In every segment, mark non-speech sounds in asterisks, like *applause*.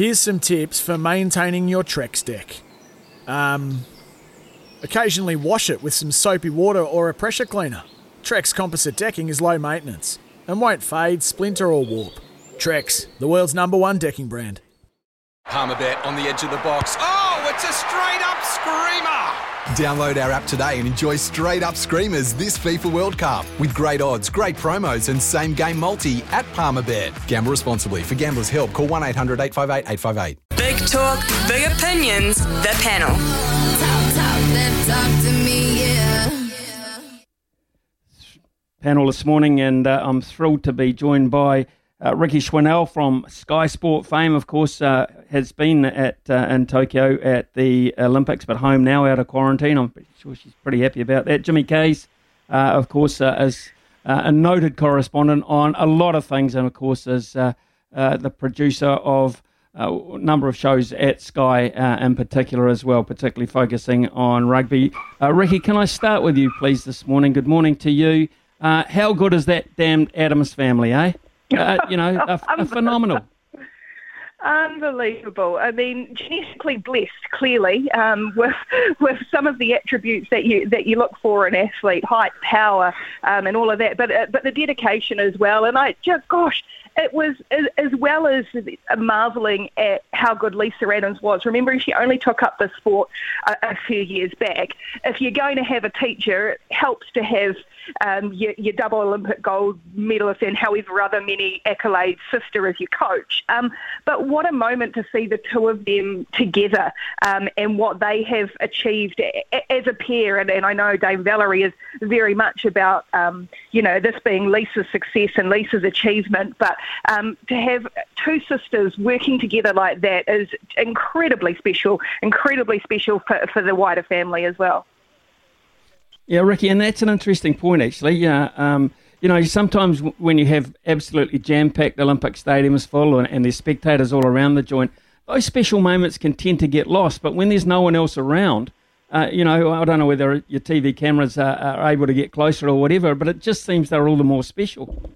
Here's some tips for maintaining your Trex deck. Um, occasionally wash it with some soapy water or a pressure cleaner. Trex composite decking is low maintenance and won't fade, splinter, or warp. Trex, the world's number one decking brand. Palmerbet on the edge of the box. Oh, it's a straight up screamer! Download our app today and enjoy straight up screamers this FIFA World Cup with great odds, great promos, and same game multi at Palmerbet. Gamble responsibly. For gamblers' help, call 1 800 858 858. Big talk, big opinions, the panel. Talk, talk, talk me, yeah. panel this morning, and uh, I'm thrilled to be joined by uh, Ricky Swannell from Sky Sport fame. Of course, uh, has been at uh, in Tokyo at the Olympics, but home now out of quarantine. I'm sure she's pretty happy about that. Jimmy Kayes, uh, of course, uh, is uh, a noted correspondent on a lot of things, and of course, is the producer of. a number of shows at Sky in particular as well, particularly focusing on rugby. Ricky, can I start with you, please, this morning? Good morning to you. how good is that damned Adams family, eh? Uh, you know, a, a *laughs* phenomenal. Unbelievable. I mean, genetically blessed, clearly, um, *laughs* with with some of the attributes that you that you look for in athlete, height, power, um, and all of that. But uh, but the dedication as well. And I just, gosh, it was as, as well as marveling at how good Lisa Adams was. Remembering she only took up the sport a, a few years back. If you're going to have a teacher, it helps to have um, your, your, double Olympic gold medalist and however other many accolades sister as your coach. Um, but what a moment to see the two of them together um, and what they have achieved as a pair. And, and, I know Dame Valerie is very much about, um, you know, this being Lisa's success and Lisa's achievement. But um, to have two sisters working together like that is incredibly special, incredibly special for, for the wider family as well. Yeah, Ricky, and that's an interesting point, actually. Yeah, um, you know, sometimes when you have absolutely jam-packed Olympic stadiums full and, and there's spectators all around the joint, those special moments can tend to get lost. But when there's no one else around, uh, you know, I don't know whether your TV cameras are, are able to get closer or whatever, but it just seems they're all the more special.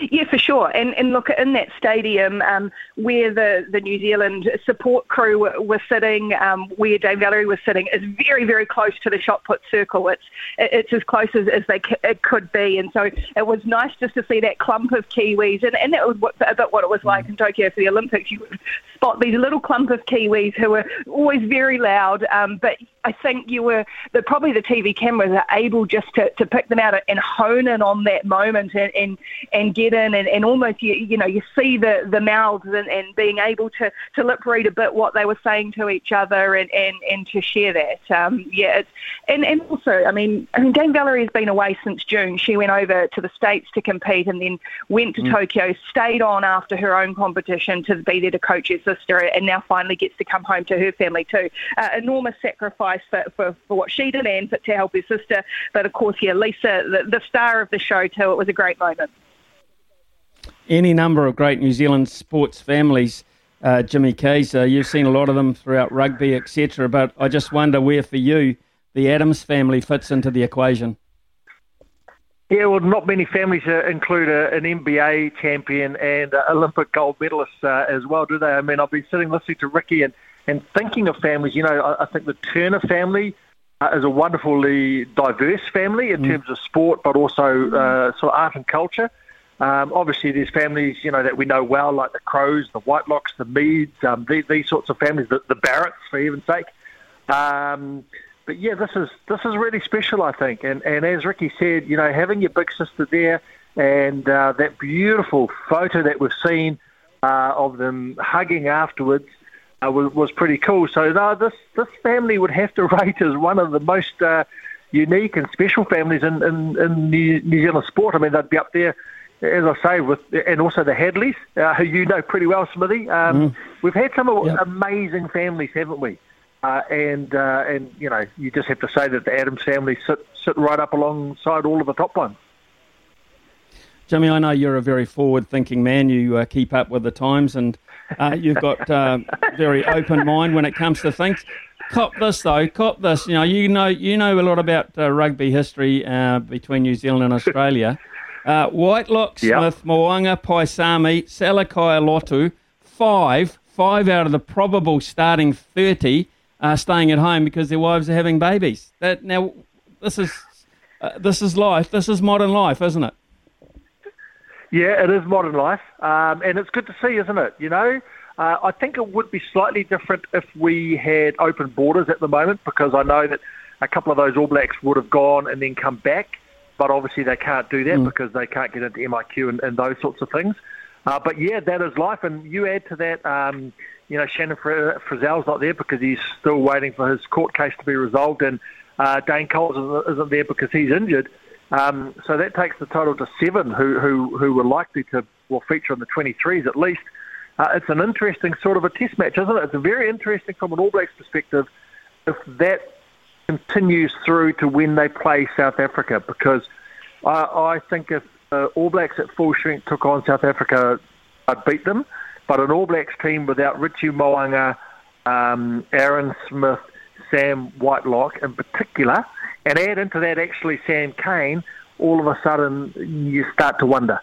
Yeah, for sure. And and look in that stadium um, where the, the New Zealand support crew were, were sitting, um, where Dame Valerie was sitting, is very very close to the shot put circle. It's it's as close as, as they c- it could be. And so it was nice just to see that clump of Kiwis, and, and that was what, a bit what it was like in Tokyo for the Olympics. You would spot these little clump of Kiwis who were always very loud, um, but I think you were the probably the TV cameras are able just to, to pick them out and hone in on that moment and and, and get in and, and almost you you know you see the the mouths and, and being able to, to lip read a bit what they were saying to each other and, and, and to share that. Um, yeah it's, and and also I mean I mean Dame Valerie has been away since June. She went over to the states to compete and then went to mm. Tokyo stayed on after her own competition to be there to coach her sister and now finally gets to come home to her family too. Uh, enormous sacrifice for, for, for what she did and for, to help her sister. But of course, yeah, Lisa, the, the star of the show too. It was a great moment. Any number of great New Zealand sports families, uh, Jimmy Kayes. Uh, you've seen a lot of them throughout rugby, etc. But I just wonder where, for you, the Adams family fits into the equation. Yeah, well, not many families uh, include a, an NBA champion and uh, Olympic gold medalist uh, as well, do they? I mean, I've been sitting listening to Ricky and and thinking of families, you know, I, I think the Turner family uh, is a wonderfully diverse family in mm. terms of sport, but also uh, sort of art and culture. Um, obviously, there's families, you know, that we know well, like the Crowes, the Whitelocks, the Meads, um, these, these, sorts of families, the, the Barretts, for even sake. Um, but yeah, this is this is really special, I think. And and as Ricky said, you know, having your big sister there and uh, that beautiful photo that we've seen uh, of them hugging afterwards uh, was, was pretty cool. So no, this this family would have to *laughs* rate as one of the most uh, unique and special families in, in, in New, New Zealand sport. I mean, they'd be up there, as I say, with and also the Hadleys, uh, who you know pretty well, Smithy. Um, mm. We've had some yep. amazing families, haven't we? Uh, and uh, and you know, you just have to say that the Adams family sit sit right up alongside all of the top ones. Jimmy, I know you're a very forward-thinking man. You uh, keep up with the times, and uh, you've got uh, very open mind when it comes to things. Cop this though, cop this. You know, you know, you know a lot about uh, rugby history uh, between New Zealand and Australia. Uh, Whitelock, yep. Smith, Mo'unga, Paisami, Salakaia-Loto, five five out of the probable starting 30 are staying at home because their wives are having babies. That Now, this is, uh, this is life. This is modern life, isn't it? Yeah, it is modern life, um, and it's good to see, isn't it? You know, uh, I think it would be slightly different if we had open borders at the moment because I know that a couple of those All Blacks would have gone and then come back, but obviously they can't do that mm. because they can't get into MIQ and, and those sorts of things. Uh, but yeah, that is life, and you add to that, um, you know, Shannon Frizzell's not there because he's still waiting for his court case to be resolved, and uh, Dane Coles isn't there because he's injured. Um, so that takes the total to seven who, who, who were likely to will feature in the 23s at least. Uh, it's an interesting sort of a test match, isn't it? It's a very interesting from an All Blacks perspective if that continues through to when they play South Africa because I, I think if uh, All Blacks at full strength took on South Africa, I'd beat them. But an All Blacks team without Richie Mo'unga, um, Aaron Smith, Sam Whitelock in particular, and add into that actually Sam Cane, all of a sudden you start to wonder.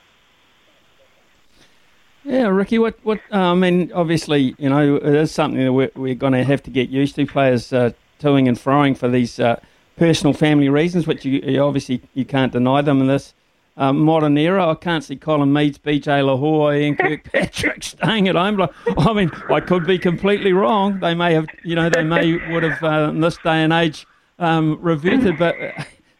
Yeah, Ricky, what, what, uh, I mean, obviously, you know, it is something that we're, we're going to have to get used to, players uh, toing and froing for these uh, personal family reasons, which you, you, obviously you can't deny them in this um, modern era. I can't see Colin Meads, BJ Lochore, Ian Kirkpatrick *laughs* staying at home. I mean, I could be completely wrong. They may have, you know, they may would have uh, in this day and age um, reverted, but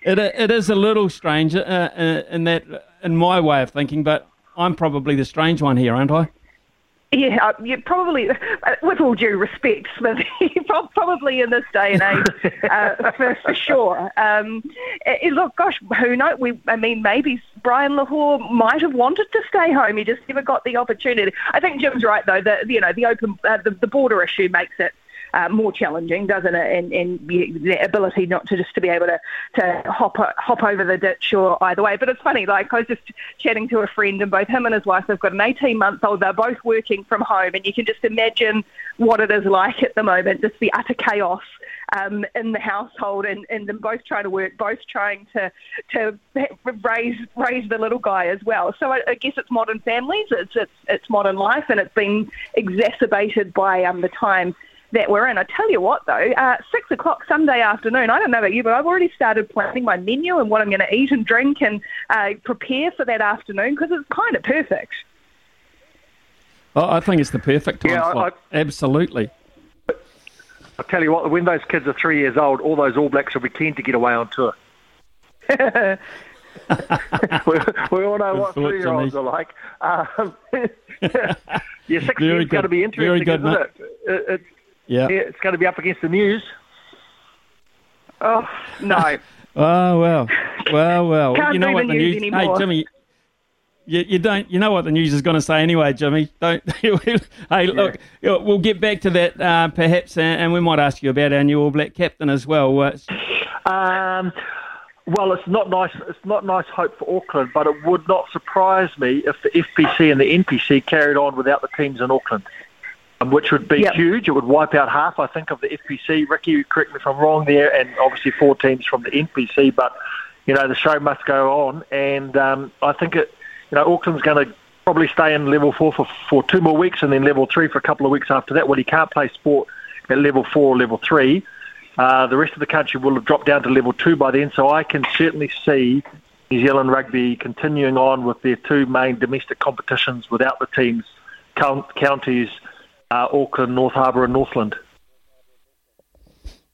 it, it is a little strange uh, uh, in that, in my way of thinking. But I'm probably the strange one here, aren't I? Yeah, uh, you probably, uh, with all due respect, Smithy, *laughs* probably in this day and age, uh, for, for sure. Um, it, look, gosh, who knows? We, I mean, maybe Brian Lochore might have wanted to stay home. He just never got the opportunity. I think Jim's right, though. That you know, the open, uh, the, the border issue makes it uh, more challenging, doesn't it? And, and the ability not to just to be able to, to hop hop over the ditch or either way. But it's funny, like I was just chatting to a friend, and both him and his wife have got an 18 month old. They're both working from home, and you can just imagine what it is like at the moment, just the utter chaos um, in the household, and, and them both trying to work, both trying to to raise raise the little guy as well. So I, I guess it's modern families, it's it's it's modern life, and it's been exacerbated by um, the time that we're in. I tell you what, though, uh, six o'clock Sunday afternoon. I don't know about you, but I've already started planning my menu and what I'm going to eat and drink and uh, prepare for that afternoon because it's kind of perfect. Oh, I think it's the perfect time yeah, slot. I, Absolutely. I tell you what, when those kids are three years old, all those All Blacks will be keen to get away on tour. *laughs* we, we, all know what three-year-olds are like. Um, *laughs* yeah, six is going to be interesting, good, isn't it? it? It's yeah. It's going to be up against the news. Oh, no. *laughs* oh, well. Well, well. you know what the news... news hey, Jimmy, you, you don't you know what the news is going to say anyway, Jimmy. Don't. *laughs* hey, look, yeah. we'll get back to that uh, perhaps, and we might ask you about our new All Black captain as well. Um, well, it's not nice. It's not nice hope for Auckland, but it would not surprise me if the FPC and the NPC carried on without the teams in Auckland. Um, which would be yep. huge. It would wipe out half, I think, of the FPC. Ricky, correct me if I'm wrong there, and obviously four teams from the NPC. But you know, the show must go on, and um, I think it. You know, Auckland's going to probably stay in level four for, for two more weeks, and then level three for a couple of weeks after that. Well, he can't play sport at level four or level three. Uh, the rest of the country will have dropped down to level two by then, so I can certainly see New Zealand rugby continuing on with their two main domestic competitions without the teams, counties uh, Auckland, North Harbour, and Northland.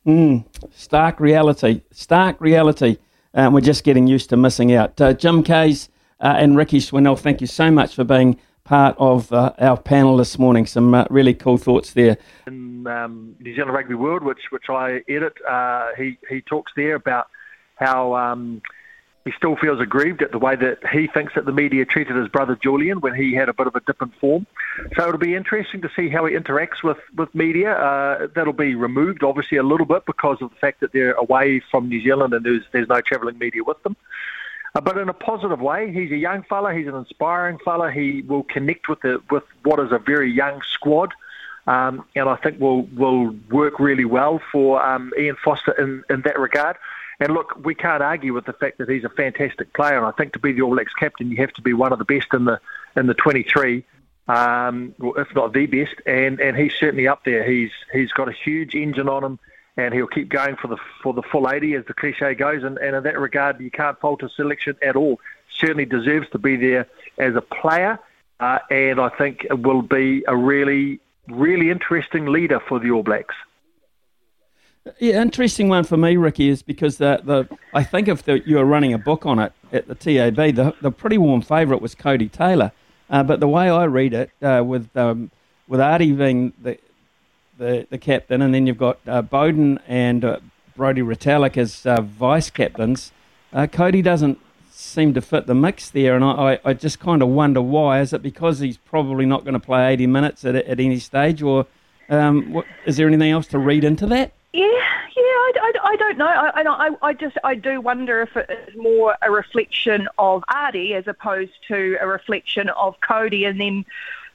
Mm, stark reality. Stark reality. Um, we're just getting used to missing out. Uh, Jim Kayes uh, and Ricky Swannell, thank you so much for being part of uh, our panel this morning. Some uh, really cool thoughts there. In um, New Zealand Rugby World, which which I edit, uh, he he talks there about how um, he still feels aggrieved at the way that he thinks that the media treated his brother Julian when he had a bit of a dip in form. So it'll be interesting to see how he interacts with, with media. Uh, that'll be removed, obviously, a little bit because of the fact that they're away from New Zealand and there's, there's no travelling media with them. Uh, but in a positive way, he's a young fella. He's an inspiring fella. He will connect with the, with what is a very young squad. Um, and I think will will work really well for um, Ian Foster in, in that regard. And look, we can't argue with the fact that he's a fantastic player. And I think to be the All Blacks captain, you have to be one of the best in the in the 23. um, if not the best, and, and he's certainly up there. He's he's got a huge engine on him, and he'll keep going for the for the full 80, as the cliche goes. And, and in that regard, you can't fault his selection at all. Certainly deserves to be there as a player, uh, and I think will be a really really interesting leader for the All Blacks. Yeah, interesting one for me, Ricky, is because the, the I think if the, you were running a book on it at the TAB, the, the pretty warm favourite was Codie Taylor. Uh, but the way I read it, uh, with um, with Ardie being the, the the captain, and then you've got uh, Beauden and uh, Brodie Retallick as uh, vice captains, uh, Codie doesn't seem to fit the mix there, and I, I just kind of wonder why. Is it because he's probably not going to play 80 minutes at, at any stage, or um, what, is there anything else to read into that? Yeah, yeah, I, I, I don't know. I, I, I just I do wonder if it is more a reflection of Ardie as opposed to a reflection of Codie, and then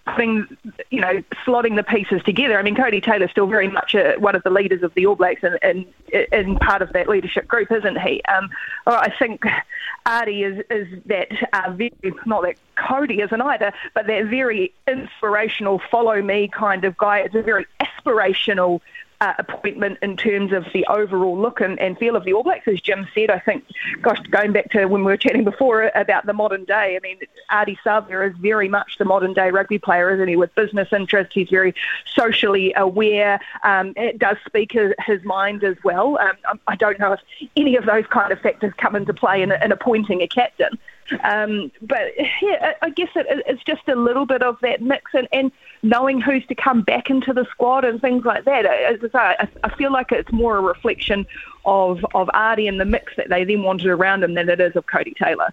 putting, you know, slotting the pieces together. I mean, Codie Taylor's still very much a, one of the leaders of the All Blacks and, and, and part of that leadership group, isn't he? Um, I think Ardie is, is that uh, very, not that Codie isn't either, but that very inspirational, follow me kind of guy. It's a very aspirational uh, appointment in terms of the overall look and, and, feel of the All Blacks. As Jim said, I think, gosh, going back to when we were chatting before about the modern day, I mean, Ardie Savea is very much the modern day rugby player, isn't he? With business interests, he's very socially aware. Um, it does speak his, his mind as well. Um, I don't know if any of those kind of factors come into play in, in appointing a captain. Um, but yeah, I guess it, it's just a little bit of that mix and, and knowing who's to come back into the squad and things like that. As I say, I, I feel like it's more a reflection of of Ardie and the mix that they then wanted around him than it is of Codie Taylor.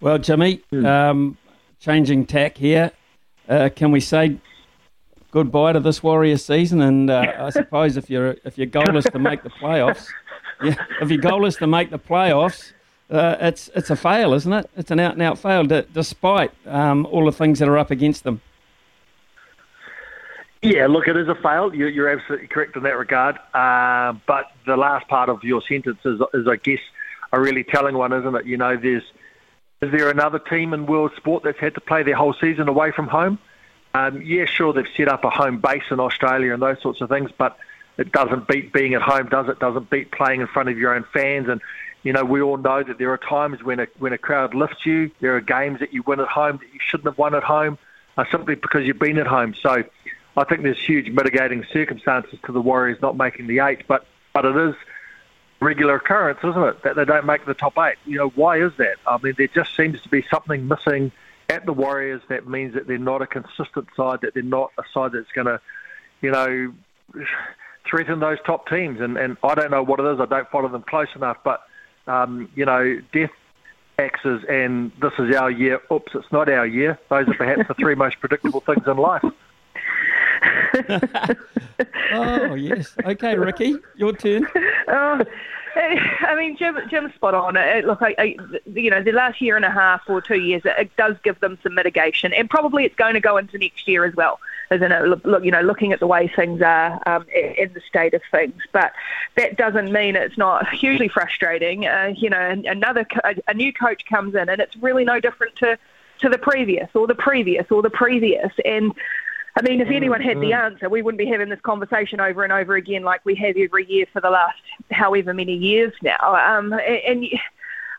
Well, Jimmy, mm. um, changing tack here. Uh, can we say goodbye to this Warriors season? And uh, I *laughs* suppose if your if your goal is to make the playoffs, yeah, if your goal is to make the playoffs, uh, it's it's a fail, isn't it? It's an out and out fail, despite um, all the things that are up against them. Yeah, look, it is a fail. You're, you're absolutely correct in that regard. Uh, but the last part of your sentence is, is, I guess, a really telling one, isn't it? You know, there's is there another team in world sport that's had to play their whole season away from home? Um, yeah, sure, they've set up a home base in Australia and those sorts of things, but it doesn't beat being at home, does it? Doesn't beat playing in front of your own fans and you know, we all know that there are times when a when a crowd lifts you. There are games that you win at home that you shouldn't have won at home, uh, simply because you've been at home. So, I think there's huge mitigating circumstances to the Warriors not making the eight, but but it is regular occurrence, isn't it, that they don't make the top eight? You know, why is that? I mean, there just seems to be something missing at the Warriors that means that they're not a consistent side, that they're not a side that's going to, you know, *sighs* threaten those top teams. And and I don't know what it is. I don't follow them close enough, but um, you know, death axes and this is our year. Oops, it's not our year. Those are perhaps the three most predictable things in life. *laughs* oh yes. Okay, Ricky, your turn. Uh, I mean, Jim, Jim's spot on. Look, I, I, you know, the last year and a half or two years, it does give them some mitigation, and probably it's going to go into next year as well isn't it? Look, you know, looking at the way things are um, in the state of things. But that doesn't mean it's not *laughs* hugely frustrating. Uh, you know, another a new coach comes in, and it's really no different to to the previous or the previous or the previous. And I mean, if anyone had the mm-hmm. answer, we wouldn't be having this conversation over and over again like we have every year for the last however many years now. Um, and, and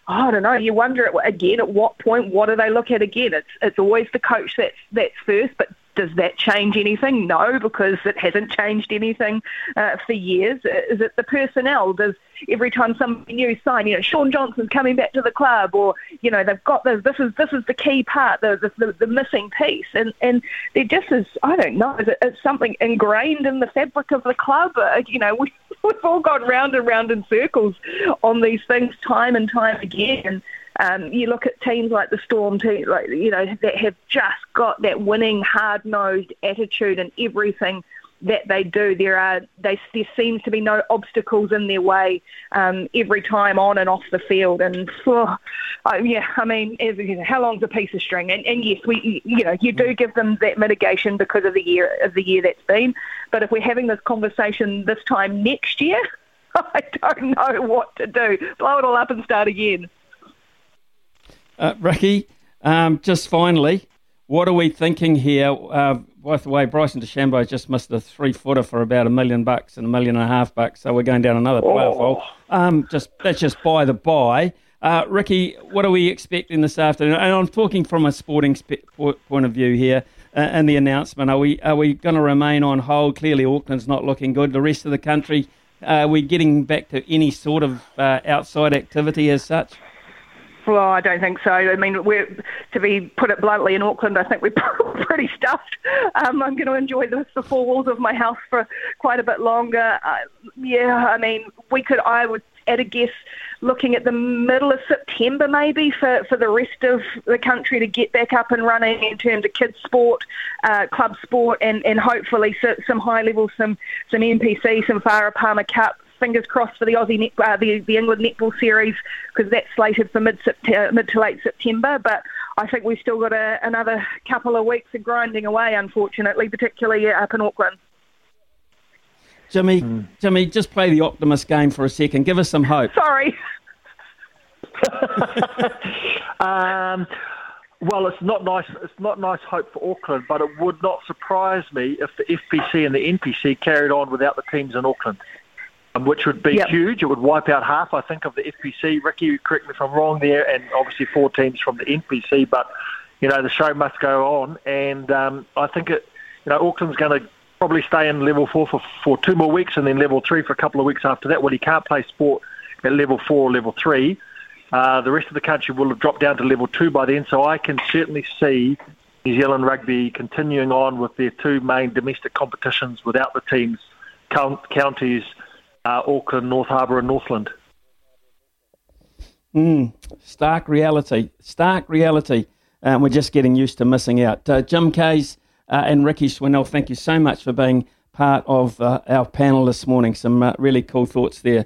I don't know. You wonder again at what point. What do they look at again? It's it's always the coach that's that's first, but does that change anything? No, because it hasn't changed anything uh, for years. Is it the personnel? Does every time somebody new sign, you know, Shaun Johnson's coming back to the club, or you know, they've got this. This is this is the key part, the the, the missing piece, and and there just is. I don't know. It's something ingrained in the fabric of the club. Uh, you know, we, *laughs* we've all gone round and round in circles on these things time and time again. Um, you look at teams like the Storm, team, like you know, that have just got that winning, hard-nosed attitude and everything that they do. There are they, there seems to be no obstacles in their way um, every time on and off the field. And oh, uh, yeah, I mean, how long's a piece of string? And, and yes, we you know you do give them that mitigation because of the year of the year that's been. But if we're having this conversation this time next year, *laughs* I don't know what to do. Blow it all up and start again. Uh, Ricky, um, just finally, what are we thinking here? Uh, by the way, Bryson DeChambeau just missed a three footer for about a million bucks and a million and a half bucks, so we're going down another playoff hole. Um, just that's just by the by. Uh, Ricky, what are we expecting this afternoon? And I'm talking from a sporting spe- point of view here. Uh, and the announcement, are we are we going to remain on hold? Clearly, Auckland's not looking good. The rest of the country, uh, are we getting back to any sort of uh, outside activity as such? Well, I don't think so. I mean, we're to be put it bluntly in Auckland. I think we're *laughs* pretty stuffed. Um, I'm going to enjoy the, the four walls of my house for quite a bit longer. Uh, yeah, I mean, we could. I would at a guess looking at the middle of September maybe for, for the rest of the country to get back up and running in terms of kids sport, uh, club sport, and, and hopefully some high level, some some NPC, some Farah Palmer Cup fingers crossed for the Aussie net, uh, the the England netball series because that's slated for mid mid to late September. But I think we've still got a, another couple of weeks of grinding away, unfortunately, particularly up in Auckland. Jimmy, mm. Jimmy, just play the optimist game for a second. Give us some hope. Sorry. *laughs* um, well, it's not nice. It's not nice hope for Auckland, but it would not surprise me if the FPC and the NPC carried on without the teams in Auckland. Um, which would be yep. huge. It would wipe out half, I think, of the FPC. Ricky, correct me if I'm wrong there, and obviously four teams from the NPC. But you know, the show must go on, and um, I think it. You know, Auckland's going to probably stay in level four for, for two more weeks, and then level three for a couple of weeks after that. Well, he can't play sport at level four or level three. Uh, the rest of the country will have dropped down to level two by then, so I can certainly see New Zealand rugby continuing on with their two main domestic competitions without the teams, count, counties uh, Auckland, North Harbour, and Northland. Mm, stark reality. Stark reality. Um, we're just getting used to missing out. Uh, Jim Kayes uh, and Ricky Swannell, thank you so much for being part of uh, our panel this morning. Some uh, really cool thoughts there.